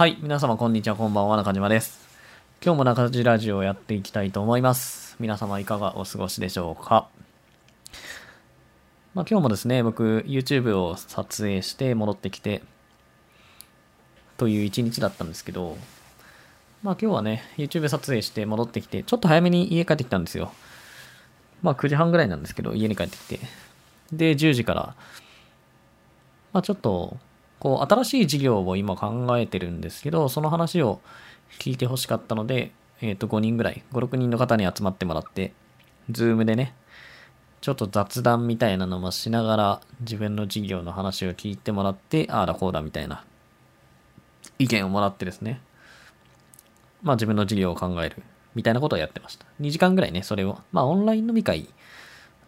はい、皆様こんにちは、こんばんは、中島です。今日も中島ラジオをやっていきたいと思います。皆様いかがお過ごしでしょうか？まあ今日もですね、僕 YouTube を撮影して戻ってきて、という一日だったんですけど、まあ今日はね、YouTube 撮影して戻ってきて、ちょっと早めに家帰ってきたんですよ。まあ9時半ぐらいなんですけど、家に帰ってきて。で、10時から、まあちょっと、こう、新しい事業を今考えてるんですけど、その話を聞いてほしかったので、えっ、と、5人ぐらい、5、6人の方に集まってもらって、ズームでね、ちょっと雑談みたいなのもしながら、自分の事業の話を聞いてもらって、ああだこうだみたいな意見をもらってですね、まあ自分の事業を考えるみたいなことをやってました。2時間ぐらいね、それを、まあオンライン飲み会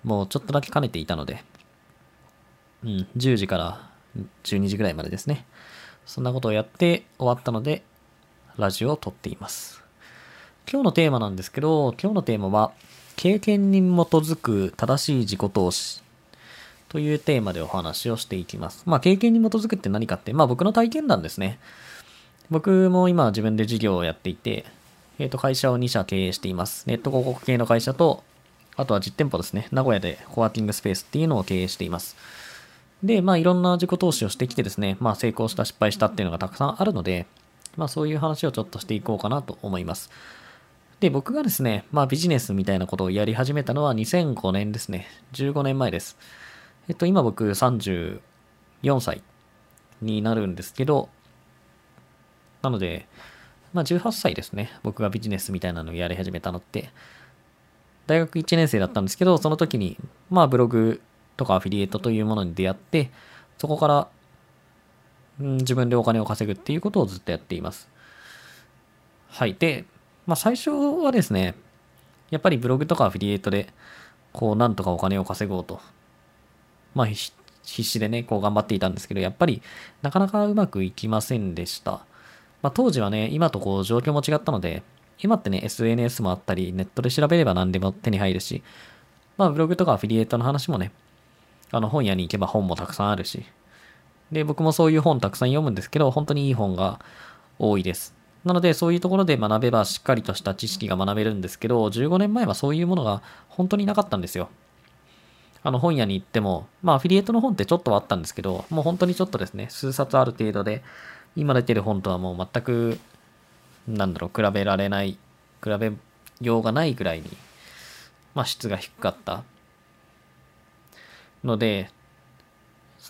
もうちょっとだけ兼ねていたので、うん、10時から12時ぐらいまでですね。そんなことをやって終わったので、ラジオを撮っています。今日のテーマなんですけど、今日のテーマは、経験に基づく正しい自己投資というテーマでお話をしていきます。まあ、経験に基づくって何かって、まあ僕の体験談ですね。僕も今自分で事業をやっていて、えっ、と、会社を2社経営しています。ネット広告系の会社と、あとは実店舗ですね。名古屋でコワーキングスペースっていうのを経営しています。で、まあいろんな自己投資をしてきてですね、まあ成功した失敗したっていうのがたくさんあるので、まあそういう話をちょっとしていこうかなと思います。で、僕がですね、まあビジネスみたいなことをやり始めたのは2005年ですね。15年前です。えっと、今僕34歳になるんですけど、なので、まあ18歳ですね。僕がビジネスみたいなのをやり始めたのって。大学1年生だったんですけど、その時に、まあブログとかアフィリエイトというものに出会って、そこから、うん、自分でお金を稼ぐっていうことをずっとやっています。はい。で、まあ最初はですね、やっぱりブログとかアフィリエイトで、こう、なんとかお金を稼ごうと。まあ必死でね、こう頑張っていたんですけど、やっぱりなかなかうまくいきませんでした。まあ当時はね、今とこう状況も違ったので、今ってね、SNS もあったり、ネットで調べれば何でも手に入るし、まあブログとかアフィリエイトの話もね、あの本屋に行けば本もたくさんあるし。で、僕もそういう本たくさん読むんですけど、本当にいい本が多いです。なので、そういうところで学べばしっかりとした知識が学べるんですけど、15年前はそういうものが本当になかったんですよ。あの本屋に行っても、まあアフィリエイトの本ってちょっとはあったんですけど、もう本当にちょっとですね、数冊ある程度で、今出てる本とはもう全く、なんだろう、比べられない、比べようがないぐらいに、まあ質が低かった。ので、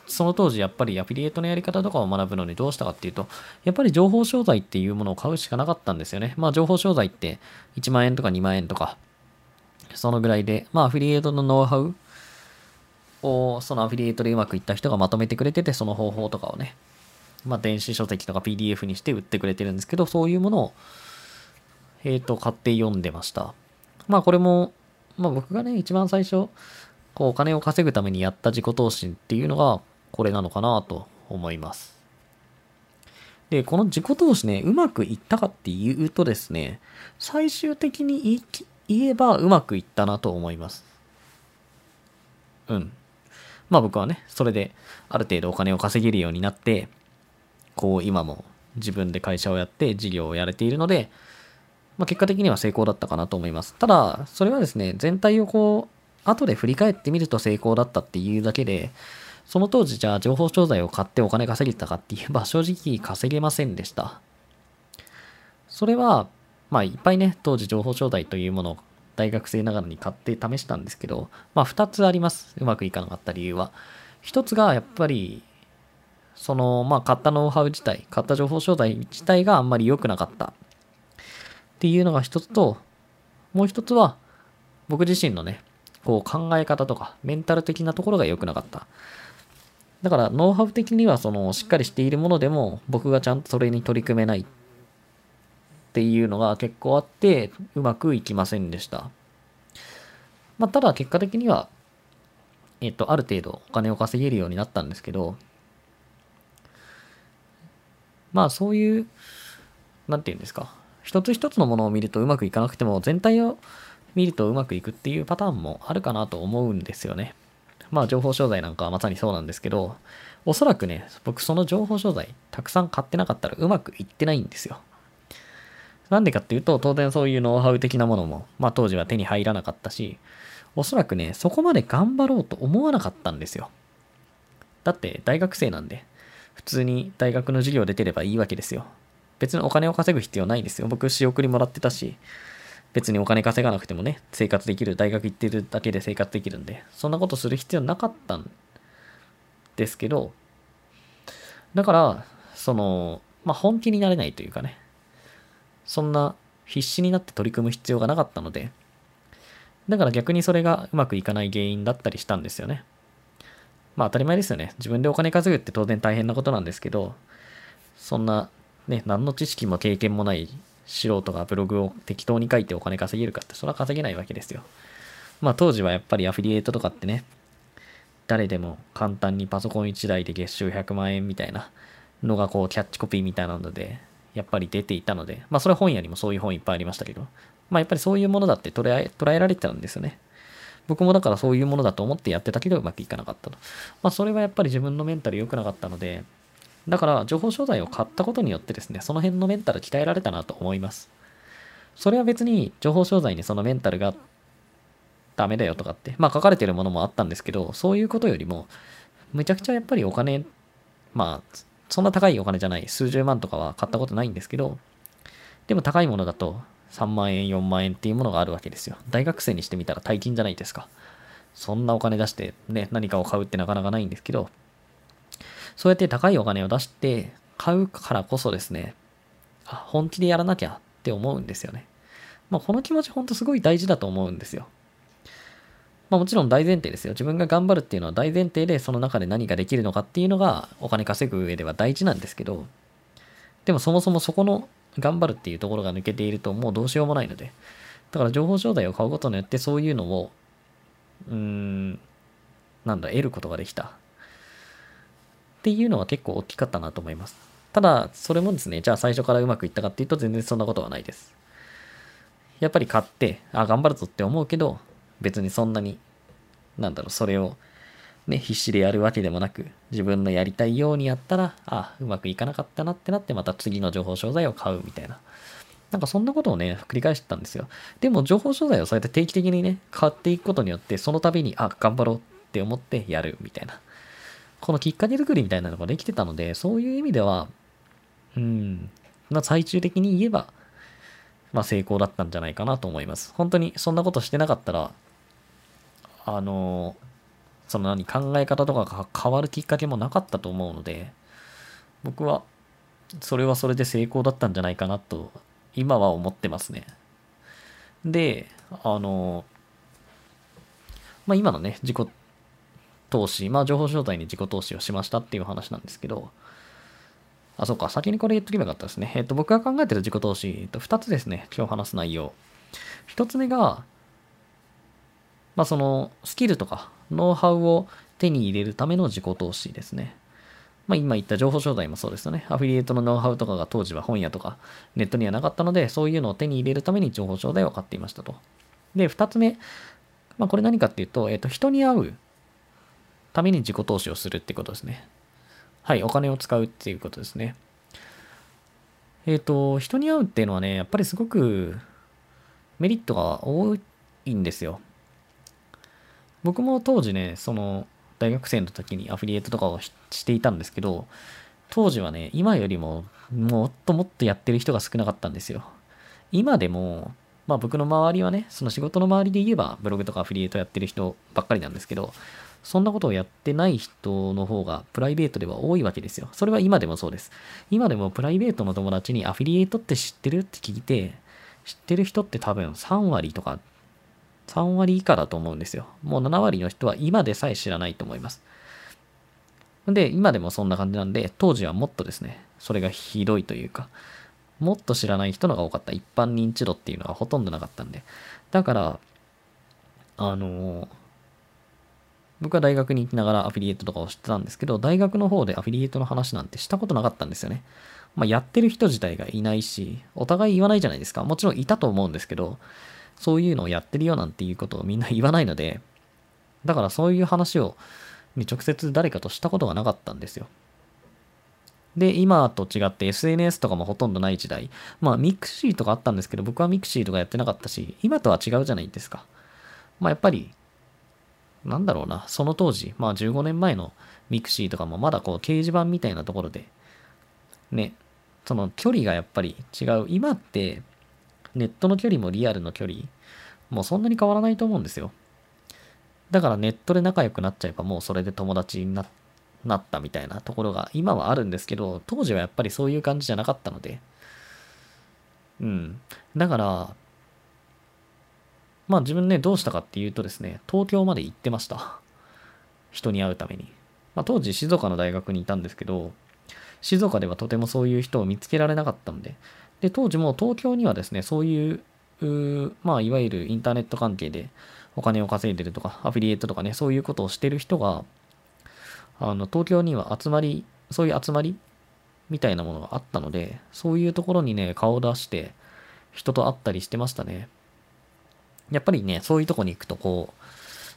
その当時やっぱりアフィリエイトのやり方とかを学ぶのにどうしたかっていうと、やっぱり情報商材っていうものを買うしかなかったんですよね。まあ情報商材って1万円とか2万円とか、そのぐらいで、まあアフィリエイトのノウハウをそのアフィリエイトでうまくいった人がまとめてくれてて、その方法とかをね、まあ電子書籍とか PDF にして売ってくれてるんですけど、そういうものを、えっ、と、買って読んでました。まあこれも、まあ僕がね、一番最初、こうお金を稼ぐためにやった自己投資っていうのがこれなのかなと思います。で、この自己投資ね、うまくいったかっていうとですね、最終的に言い言えばうまくいったなと思います。うん。まあ僕はね、それである程度お金を稼げるようになって、こう今も自分で会社をやって事業をやれているので、まあ結果的には成功だったかなと思います。ただ、それはですね、全体をこう、後で振り返ってみると成功だったっていうだけで、その当時じゃあ情報商材を買ってお金稼げたかって言えば正直稼げませんでした。それは、まあいっぱいね、当時情報商材というものを大学生ながらに買って試したんですけど、まあ二つあります。うまくいかなかった理由は。一つがやっぱり、その、まあ買ったノウハウ自体、買った情報商材自体があんまり良くなかった。っていうのが一つと、もう一つは、僕自身のね、こう考え方とかメンタル的なところが良くなかった。だからノウハウ的にはそのしっかりしているものでも僕がちゃんとそれに取り組めないっていうのが結構あってうまくいきませんでした。まあただ結果的にはえっとある程度お金を稼げるようになったんですけどまあそういうなんていうんですか一つ一つのものを見るとうまくいかなくても全体を見るとうまくいくっていうパターンもあるかなと思うんですよね。まあ情報商材なんかはまさにそうなんですけど、おそらくね、僕その情報商材たくさん買ってなかったらうまくいってないんですよ。なんでかっていうと、当然そういうノウハウ的なものも、まあ当時は手に入らなかったし、おそらくね、そこまで頑張ろうと思わなかったんですよ。だって大学生なんで、普通に大学の授業出てればいいわけですよ。別にお金を稼ぐ必要ないんですよ。僕仕送りもらってたし、別にお金稼がなくてもね、生活できる、大学行ってるだけで生活できるんで、そんなことする必要なかったんですけど、だから、その、まあ、本気になれないというかね、そんな必死になって取り組む必要がなかったので、だから逆にそれがうまくいかない原因だったりしたんですよね。まあ当たり前ですよね。自分でお金稼ぐって当然大変なことなんですけど、そんなね、何の知識も経験もない素人がブログを適当に書いてお金稼げるかって、それは稼げないわけですよ。まあ当時はやっぱりアフィリエイトとかってね、誰でも簡単にパソコン1台で月収100万円みたいなのがこうキャッチコピーみたいなので、やっぱり出ていたので、まあそれ本屋にもそういう本いっぱいありましたけど、まあやっぱりそういうものだって捉え捉えられてたんですよね。僕もだからそういうものだと思ってやってたけどうまくいかなかったと。まあそれはやっぱり自分のメンタル良くなかったので、だから情報商材を買ったことによってですね、その辺のメンタル鍛えられたなと思います。それは別に情報商材にそのメンタルがダメだよとかって、まあ書かれてるものもあったんですけど、そういうことよりも、めちゃくちゃやっぱりお金、まあそんな高いお金じゃない、数十万とかは買ったことないんですけど、でも高いものだと3万円、4万円っていうものがあるわけですよ。大学生にしてみたら大金じゃないですか。そんなお金出してね、何かを買うってなかなかないんですけど、そうやって高いお金を出して買うからこそですね、あ、本気でやらなきゃって思うんですよね。まあ、この気持ちほんとすごい大事だと思うんですよ。まあもちろん大前提ですよ。自分が頑張るっていうのは大前提でその中で何ができるのかっていうのがお金稼ぐ上では大事なんですけど、でもそもそもそこの頑張るっていうところが抜けているともうどうしようもないので、だから情報商材を買うことによってそういうのを、うーん、なんだ、得ることができた。っていうのは結構大きかったなと思います。ただ、それもですね、じゃあ最初からうまくいったかっていうと全然そんなことはないです。やっぱり買って、あ、頑張るぞって思うけど、別にそんなに、なんだろう、それを、ね、必死でやるわけでもなく、自分のやりたいようにやったら、あ、うまくいかなかったなってなって、また次の情報商材を買うみたいな。なんかそんなことをね、繰り返してたんですよ。でも情報商材をそうやって定期的にね、買っていくことによって、その度に、あ、頑張ろうって思ってやるみたいな。このきっかけ作りみたいなのができてたので、そういう意味では、うん、まあ最終的に言えば、まあ成功だったんじゃないかなと思います。本当にそんなことしてなかったら、あの、その何、考え方とかが変わるきっかけもなかったと思うので、僕は、それはそれで成功だったんじゃないかなと、今は思ってますね。で、あの、まあ今のね、自己投資、まあ情報商材に自己投資をしましたっていう話なんですけど、あ、そうか、先にこれ言っとけばよかったですね。えっと、僕が考えてる自己投資、えっと、2つですね、今日話す内容。1つ目が、まあ、そのスキルとかノウハウを手に入れるための自己投資ですね。まあ、今言った情報商材もそうですよね。アフィリエイトのノウハウとかが当時は本屋とかネットにはなかったので、そういうのを手に入れるために情報商材を買っていましたと。で、二つ目、まあ、これ何かっていうと、えっ、と、人に会うために自己投資をするってことですね。はい、お金を使うっていうことですね。えっ、と、人に会うっていうのはね、やっぱりすごくメリットが多いんですよ。僕も当時ね、その、大学生の時にアフィリエイトとかをしていたんですけど、当時はね、今よりももっともっとやってる人が少なかったんですよ。今でも、まあ僕の周りはね、その仕事の周りで言えば、ブログとかアフィリエイトやってる人ばっかりなんですけど、そんなことをやってない人の方がプライベートでは多いわけですよ。それは今でもそうです。今でもプライベートの友達にアフィリエイトって知ってるって聞いて、知ってる人って多分3割とか3割以下だと思うんですよ。もう7割の人は今でさえ知らないと思います。で、今でもそんな感じなんで、当時はもっとですね、それがひどいというか、もっと知らない人のが多かった。一般認知度っていうのはほとんどなかったんで。だから、あのー、僕は大学に行きながらアフィリエイトとかをしてたんですけど、大学の方でアフィリエイトの話なんてしたことなかったんですよね。まあ、やってる人自体がいないし、お互い言わないじゃないですか。もちろんいたと思うんですけど、そういうのをやってるよなんていうことをみんな言わないので、だからそういう話を、に直接誰かとしたことがなかったんですよ。で、今と違って SNS とかもほとんどない時代。まあ、 mixi とかあったんですけど、僕は mixi とかやってなかったし、今とは違うじゃないですか。まあ、やっぱり、なんだろうな、その当時、まあ15年前のmixi とかもまだこう掲示板みたいなところで、ね、その距離がやっぱり違う。今って、ネットの距離もリアルの距離、もうそんなに変わらないと思うんですよ。だからネットで仲良くなっちゃえばもうそれで友達になってなったみたいなところが今はあるんですけど、当時はやっぱりそういう感じじゃなかったので、うん。だから、まあ自分ね、どうしたかっていうとですね、東京まで行ってました。人に会うために。まあ当時静岡の大学にいたんですけど、静岡ではとてもそういう人を見つけられなかったんで、で、当時も東京にはですね、そういう、うまあいわゆるインターネット関係でお金を稼いでるとか、アフィリエイトとかね、そういうことをしてる人が、あの、東京には集まり、そういう集まりみたいなものがあったので、そういうところにね、顔を出して、人と会ったりしてましたね。やっぱりね、そういうとこに行くと、こ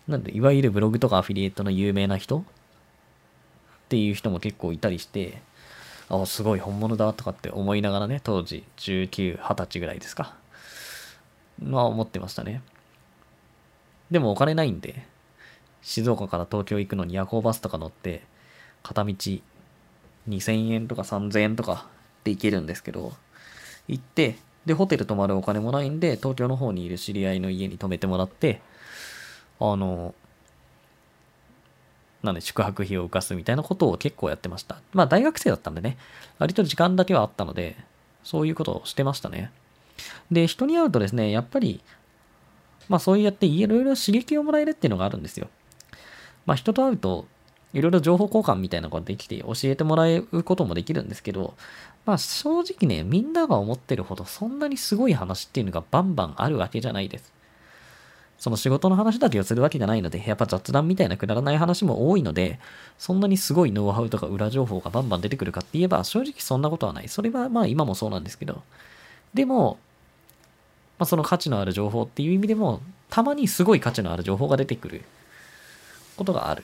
う、なんで、いわゆるブログとかアフィリエイトの有名な人っていう人も結構いたりして、あ、すごい本物だとかって思いながらね、当時19、20歳ぐらいですか。まあ思ってましたね。でもお金ないんで、静岡から東京行くのに夜行バスとか乗って、片道2000円とか3000円とかで行けるんですけど、行って、で、ホテル泊まるお金もないんで、東京の方にいる知り合いの家に泊めてもらって、あの、なんで宿泊費を浮かすみたいなことを結構やってました。まあ大学生だったんでね、割と時間だけはあったので、そういうことをしてましたね。で、人に会うとですね、やっぱり、まあそうやっていろいろ刺激をもらえるっていうのがあるんですよ。まあ人と会うと、いろいろ情報交換みたいなことができて教えてもらえることもできるんですけど、まあ正直ね、みんなが思ってるほどそんなにすごい話っていうのがバンバンあるわけじゃないです。その仕事の話だけをするわけじゃないので、やっぱ雑談みたいなくだらない話も多いので、そんなにすごいノウハウとか裏情報がバンバン出てくるかって言えば、正直そんなことはない。それはまあ今もそうなんですけど。でも、まあその価値のある情報っていう意味でも、たまにすごい価値のある情報が出てくることがある。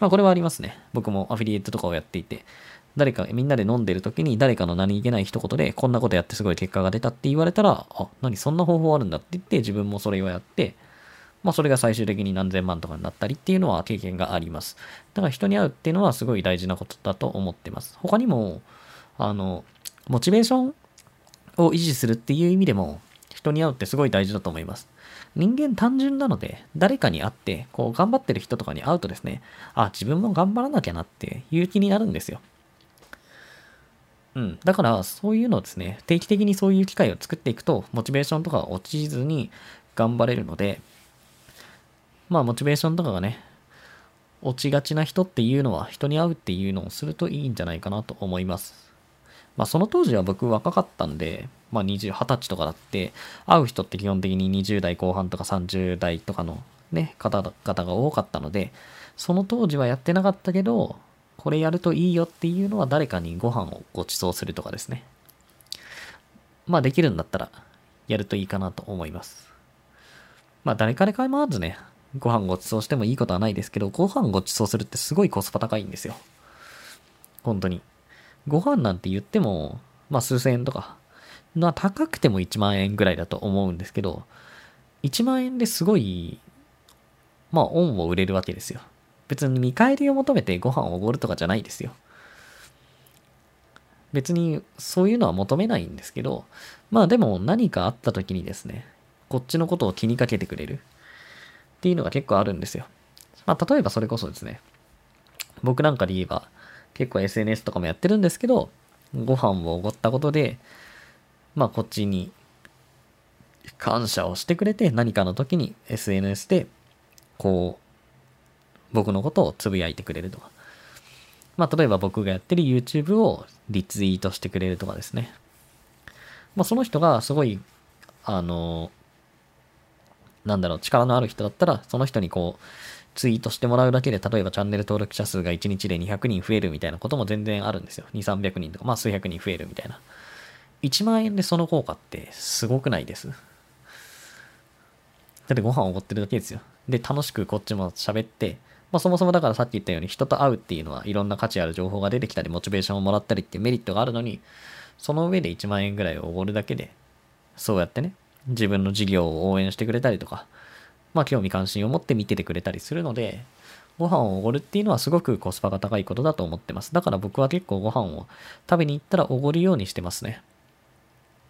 まあこれはありますね。僕もアフィリエイトとかをやっていて、誰か、みんなで飲んでる時に誰かの何気ない一言で、こんなことやってすごい結果が出たって言われたら、あ、何そんな方法あるんだって言って、自分もそれをやって、まあそれが最終的に何千万とかになったりっていうのは経験があります。だから人に会うっていうのはすごい大事なことだと思ってます。他にも、あの、モチベーションを維持するっていう意味でも、人に会うってすごい大事だと思います。人間単純なので、誰かに会って、こう頑張ってる人とかに会うとですね、あ、自分も頑張らなきゃなって勇気になるんですよ。うん。だから、そういうのをですね、定期的にそういう機会を作っていくと、モチベーションとか落ちずに頑張れるので、まあ、モチベーションとかがね、落ちがちな人っていうのは、人に会うっていうのをするといいんじゃないかなと思います。まあ、その当時は僕若かったんで、まあ、20、20歳とかだって、会う人って基本的に20代後半とか30代とかのね、方々が多かったので、その当時はやってなかったけど、これやるといいよっていうのは誰かにご飯をご馳走するとかですね。まあできるんだったらやるといいかなと思います。まあ誰かで構わずね、ご飯ご馳走してもいいことはないですけど、ご飯ご馳走するってすごいコスパ高いんですよ。本当に。ご飯なんて言っても、まあ数千円とか、まあ高くても1万円ぐらいだと思うんですけど、1万円ですごい、まあ恩を売れるわけですよ。別に見返りを求めてご飯をおごるとかじゃないですよ。別にそういうのは求めないんですけど、まあでも何かあった時にですね、こっちのことを気にかけてくれるっていうのが結構あるんですよ。まあ例えばそれこそですね、僕なんかで言えば結構 SNS とかもやってるんですけど、ご飯をおごったことで、まあこっちに感謝をしてくれて何かの時に SNS でこう僕のことをつぶやいてくれるとか。まあ、例えば僕がやってる YouTube をリツイートしてくれるとかですね。まあ、その人がすごい、あの、なんだろう、力のある人だったら、その人にこう、ツイートしてもらうだけで、例えばチャンネル登録者数が1日で200人増えるみたいなことも全然あるんですよ。2、300人とか、まあ数百人増えるみたいな。1万円でその効果ってすごくないです。だってご飯をおごってるだけですよ。で、楽しくこっちも喋って、まあそもそもだからさっき言ったように人と会うっていうのはいろんな価値ある情報が出てきたり、モチベーションをもらったりっていうメリットがあるのに、その上で1万円ぐらいをおごるだけで、そうやってね、自分の事業を応援してくれたりとか、まあ興味関心を持って見ててくれたりするので、ご飯をおごるっていうのはすごくコスパが高いことだと思ってます。だから僕は結構ご飯を食べに行ったらおごるようにしてますね。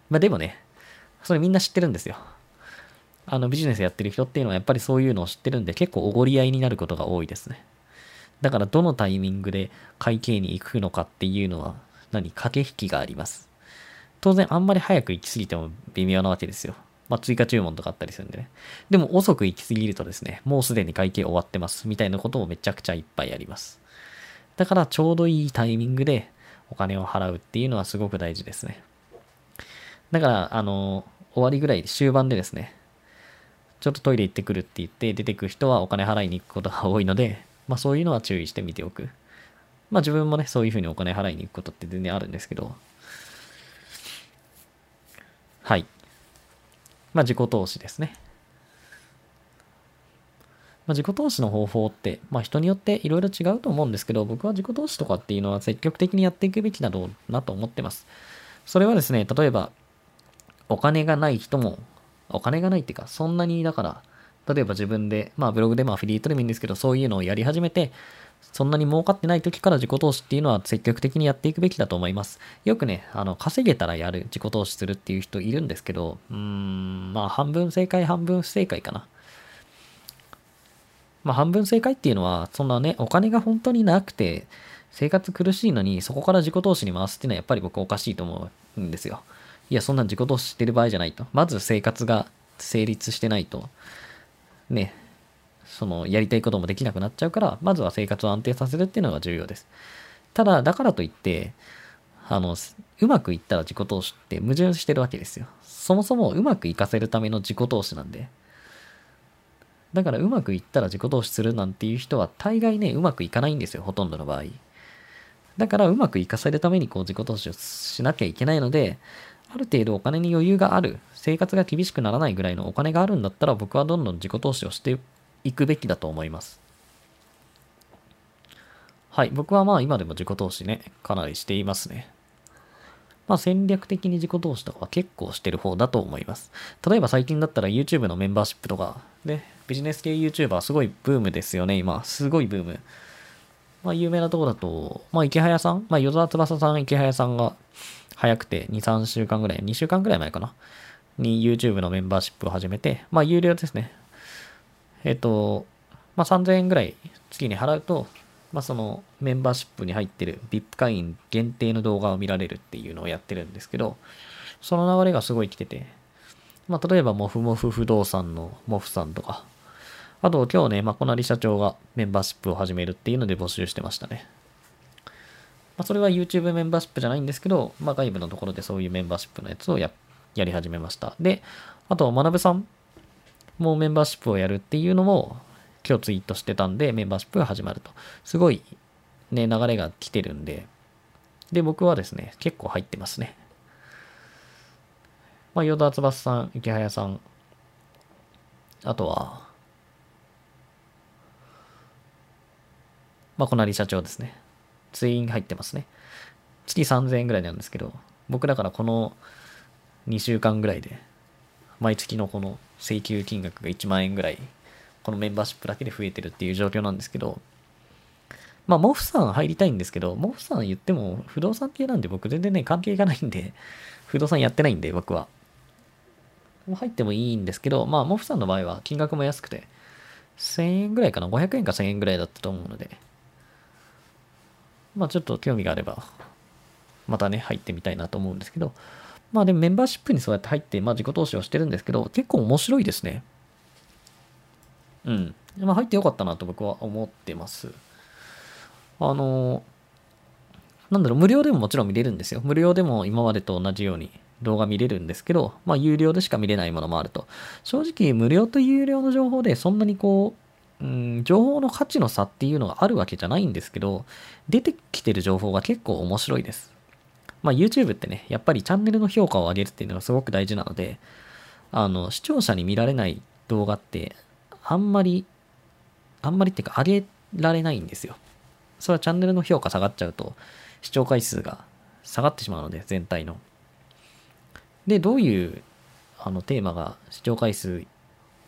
まあでもね、それみんな知ってるんですよ。あのビジネスやってる人っていうのはやっぱりそういうのを知ってるんで結構おごり合いになることが多いですね。だからどのタイミングで会計に行くのかっていうのは何？駆け引きがあります。当然あんまり早く行き過ぎても微妙なわけですよ。まあ追加注文とかあったりするんでね。でも遅く行き過ぎるとですね、もうすでに会計終わってますみたいなことをめちゃくちゃいっぱいあります。だからちょうどいいタイミングでお金を払うっていうのはすごく大事ですね。だから、あの、終わりぐらい、終盤でですね、ちょっとトイレ行ってくるって言って出てく人はお金払いに行くことが多いので、まあそういうのは注意してみておく。まあ自分もね、そういうふうにお金払いに行くことって全然あるんですけど、はい。まあ自己投資ですね。まあ、自己投資の方法って、まあ、人によっていろいろ違うと思うんですけど、僕は自己投資とかっていうのは積極的にやっていくべきだろうなと思ってます。それはですね、例えば、お金がない人も、お金がないっていうか、そんなに、だから、例えば自分で、まあブログでもアフィリエイトでもいいんですけど、そういうのをやり始めて、そんなに儲かってない時から自己投資っていうのは積極的にやっていくべきだと思います。よくね、あの、稼げたらやる、自己投資するっていう人いるんですけど、うーん、まあ半分正解、半分不正解かな。まあ半分正解っていうのは、そんなね、お金が本当になくて、生活苦しいのに、そこから自己投資に回すっていうのはやっぱり僕おかしいと思うんですよ。いや、そんな自己投資してる場合じゃないと。まず生活が成立してないと、ね、そのやりたいこともできなくなっちゃうから、まずは生活を安定させるっていうのが重要です。ただ、だからといって、あの、うまくいったら自己投資って矛盾してるわけですよ。そもそもうまくいかせるための自己投資なんで。だからうまくいったら自己投資するなんていう人は大概ね、うまくいかないんですよ、ほとんどの場合。だからうまくいかせるためにこう自己投資をしなきゃいけないので、ある程度お金に余裕がある、生活が厳しくならないぐらいのお金があるんだったら僕はどんどん自己投資をしていくべきだと思います。はい、僕はまあ今でも自己投資ね、かなりしていますね。まあ戦略的に自己投資とかは結構してる方だと思います。例えば最近だったら YouTube のメンバーシップとか、ね、ビジネス系 YouTuber すごいブームですよね、今。すごいブーム。まあ有名なとこだと、まあ池早さん、まあ与沢翼さん、池早さんが早くて2、3週間ぐらい、2週間ぐらい前かな。に YouTube のメンバーシップを始めて、まあ有料ですね。えっ、と、まあ3000円ぐらい月に払うと、まあそのメンバーシップに入ってる VIP 会員限定の動画を見られるっていうのをやってるんですけど、その流れがすごい来てて、まあ例えばモフモフ不動産のモフさんとか、あと今日ね、まこなり社長がメンバーシップを始めるっていうので募集してましたね。まあそれは YouTube メンバーシップじゃないんですけど、まあ外部のところでそういうメンバーシップのやつをややり始めました。で、あと、学さんもうメンバーシップをやるっていうのも今日ツイートしてたんで、メンバーシップが始まると。すごいね、流れが来てるんで、で、僕はですね、結構入ってますね。まあ、ヨダ翼さん、池早さん、あとは、まあ、こなり社長ですね。全員入ってますね。月3000円ぐらいなんですけど、僕だからこの2週間ぐらいで、毎月のこの請求金額が1万円ぐらい、このメンバーシップだけで増えてるっていう状況なんですけど、まあ、モフさん入りたいんですけど、モフさん言っても不動産系なんで僕全然ね、関係がないんで、不動産やってないんで僕は。入ってもいいんですけど、まあ、モフさんの場合は金額も安くて、1000円ぐらいかな、500円か1000円ぐらいだったと思うので、まあ、ちょっと興味があれば、またね、入ってみたいなと思うんですけど、まあでもメンバーシップにそうやって入って、まあ自己投資をしてるんですけど、結構面白いですね。うん。まあ入ってよかったなと僕は思ってます。あの、なんだろう、無料でももちろん見れるんですよ。無料でも今までと同じように動画見れるんですけど、まあ有料でしか見れないものもあると。正直無料と有料の情報でそんなにこう、うん、情報の価値の差っていうのがあるわけじゃないんですけど、出てきてる情報が結構面白いです。まあ YouTube ってね、やっぱりチャンネルの評価を上げるっていうのがすごく大事なので、あの、視聴者に見られない動画ってあんまり、あんまりっていうか上げられないんですよ。それはチャンネルの評価下がっちゃうと、視聴回数が下がってしまうので、全体の。で、どういうあのテーマが視聴回数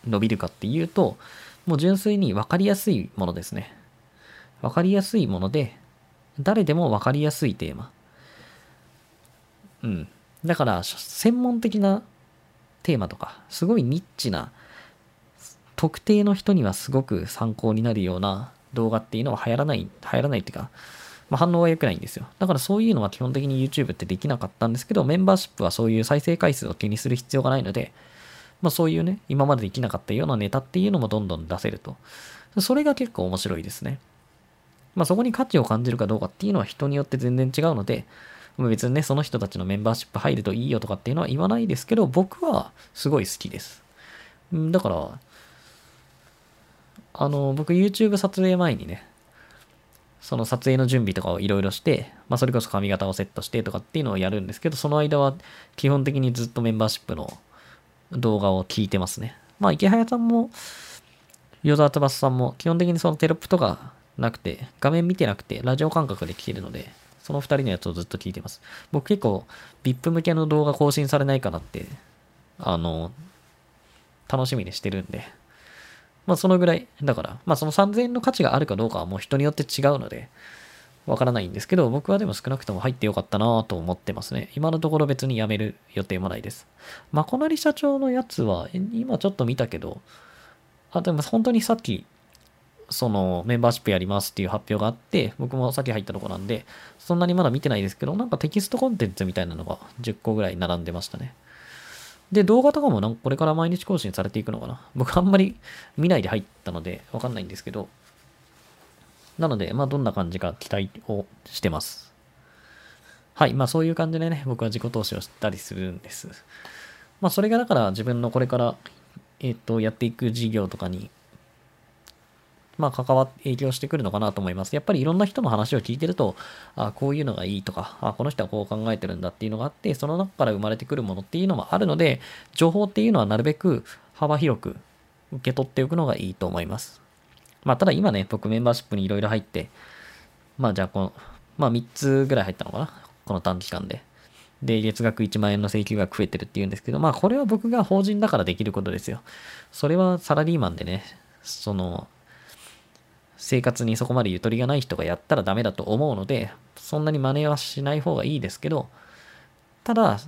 伸びるかっていうと、もう純粋に分かりやすいものですね。分かりやすいもので、誰でも分かりやすいテーマ。うん。だから、専門的なテーマとか、すごいニッチな、特定の人にはすごく参考になるような動画っていうのは流行らない、流行らないっていうか、まあ、反応は良くないんですよ。だからそういうのは基本的に YouTube ってできなかったんですけど、メンバーシップはそういう再生回数を気にする必要がないので、まあそういうね、今までできなかったようなネタっていうのもどんどん出せると。それが結構面白いですね。まあそこに価値を感じるかどうかっていうのは人によって全然違うので、別にね、その人たちのメンバーシップ入るといいよとかっていうのは言わないですけど、僕はすごい好きです。だから、あの、僕 YouTube 撮影前にね、その撮影の準備とかをいろいろして、まあそれこそ髪型をセットしてとかっていうのをやるんですけど、その間は基本的にずっとメンバーシップの動画を聞いてますね。まあ池早さんも、与沢翼さんも基本的にそのテロップとかなくて、画面見てなくて、ラジオ感覚で聞けるので、その二人のやつをずっと聞いてます。僕結構、VIP 向けの動画更新されないかなって、あの、楽しみにしてるんで、まあそのぐらい、だから、まあその3000円の価値があるかどうかはもう人によって違うので、わからないんですけど、僕はでも少なくとも入ってよかったなと思ってますね。今のところ別に辞める予定もないです。まこなり社長のやつは、今ちょっと見たけど、あ、でも本当にさっき、そのメンバーシップやりますっていう発表があって、僕もさっき入ったとこなんで、そんなにまだ見てないですけど、なんかテキストコンテンツみたいなのが10個ぐらい並んでましたね。で、動画とかもなんかこれから毎日更新されていくのかな？僕あんまり見ないで入ったのでわかんないんですけど。なので、まあどんな感じか期待をしてます。はい。まあそういう感じでね、僕は自己投資をしたりするんです。まあそれがだから自分のこれから、えっ、ー、と、やっていく事業とかにまあ、関わって影響してくるのかなと思います。やっぱりいろんな人の話を聞いてると、あこういうのがいいとか、あこの人はこう考えてるんだっていうのがあって、その中から生まれてくるものっていうのもあるので、情報っていうのはなるべく幅広く受け取っておくのがいいと思います。まあ、ただ今ね、僕メンバーシップにいろいろ入って、まあ、じゃあこの、まあ、3つぐらい入ったのかなこの短期間で。で、月額1万円の請求が増えてるっていうんですけど、まあ、これは僕が法人だからできることですよ。それはサラリーマンでね、その、生活にそこまでゆとりがない人がやったらダメだと思うので、そんなに真似はしない方がいいですけど、ただ、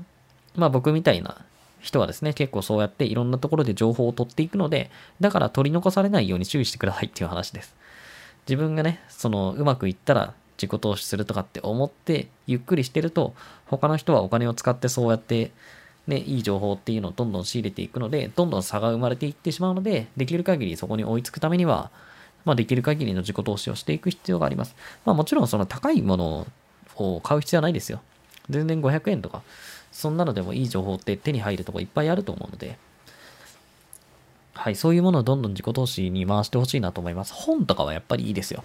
まあ僕みたいな人はですね、結構そうやっていろんなところで情報を取っていくので、だから取り残されないように注意してくださいっていう話です。自分がね、そのうまくいったら自己投資するとかって思ってゆっくりしてると、他の人はお金を使ってそうやってね、いい情報っていうのをどんどん仕入れていくので、どんどん差が生まれていってしまうので、できる限りそこに追いつくためには、まあ、できる限りの自己投資をしていく必要があります。まあ、もちろんその高いものを買う必要はないですよ。全然500円とか、そんなのでもいい情報って手に入るとこいっぱいあると思うので、はい、そういうものをどんどん自己投資に回してほしいなと思います。本とかはやっぱりいいですよ。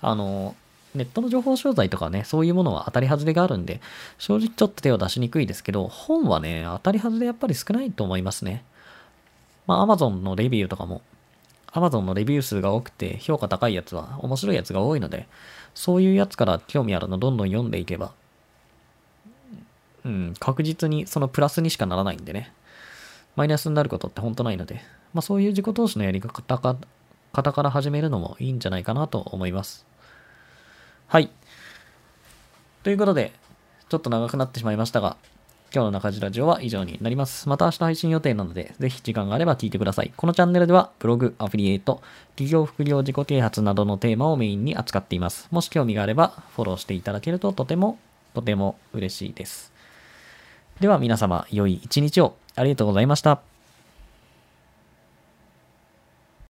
あの、ネットの情報商材とかね、そういうものは当たり外れがあるんで、正直ちょっと手を出しにくいですけど、本はね、当たり外れやっぱり少ないと思いますね。まあ、Amazon のレビューとかも Amazon のレビュー数が多くて評価高いやつは面白いやつが多いので、そういうやつから興味あるのどんどん読んでいけば、うん、確実にそのプラスにしかならないんでね。マイナスになることって本当ないので、まあそういう自己投資のやり方か方から始めるのもいいんじゃないかなと思います。はい。ということで、ちょっと長くなってしまいましたが、今日の中地ラジオは以上になります。また明日配信予定なので、ぜひ時間があれば聞いてください。このチャンネルでは、ブログ、アフィリエイト、企業副業自己啓発などのテーマをメインに扱っています。もし興味があれば、フォローしていただけるととても、とても嬉しいです。では皆様、良い一日をありがとうございました。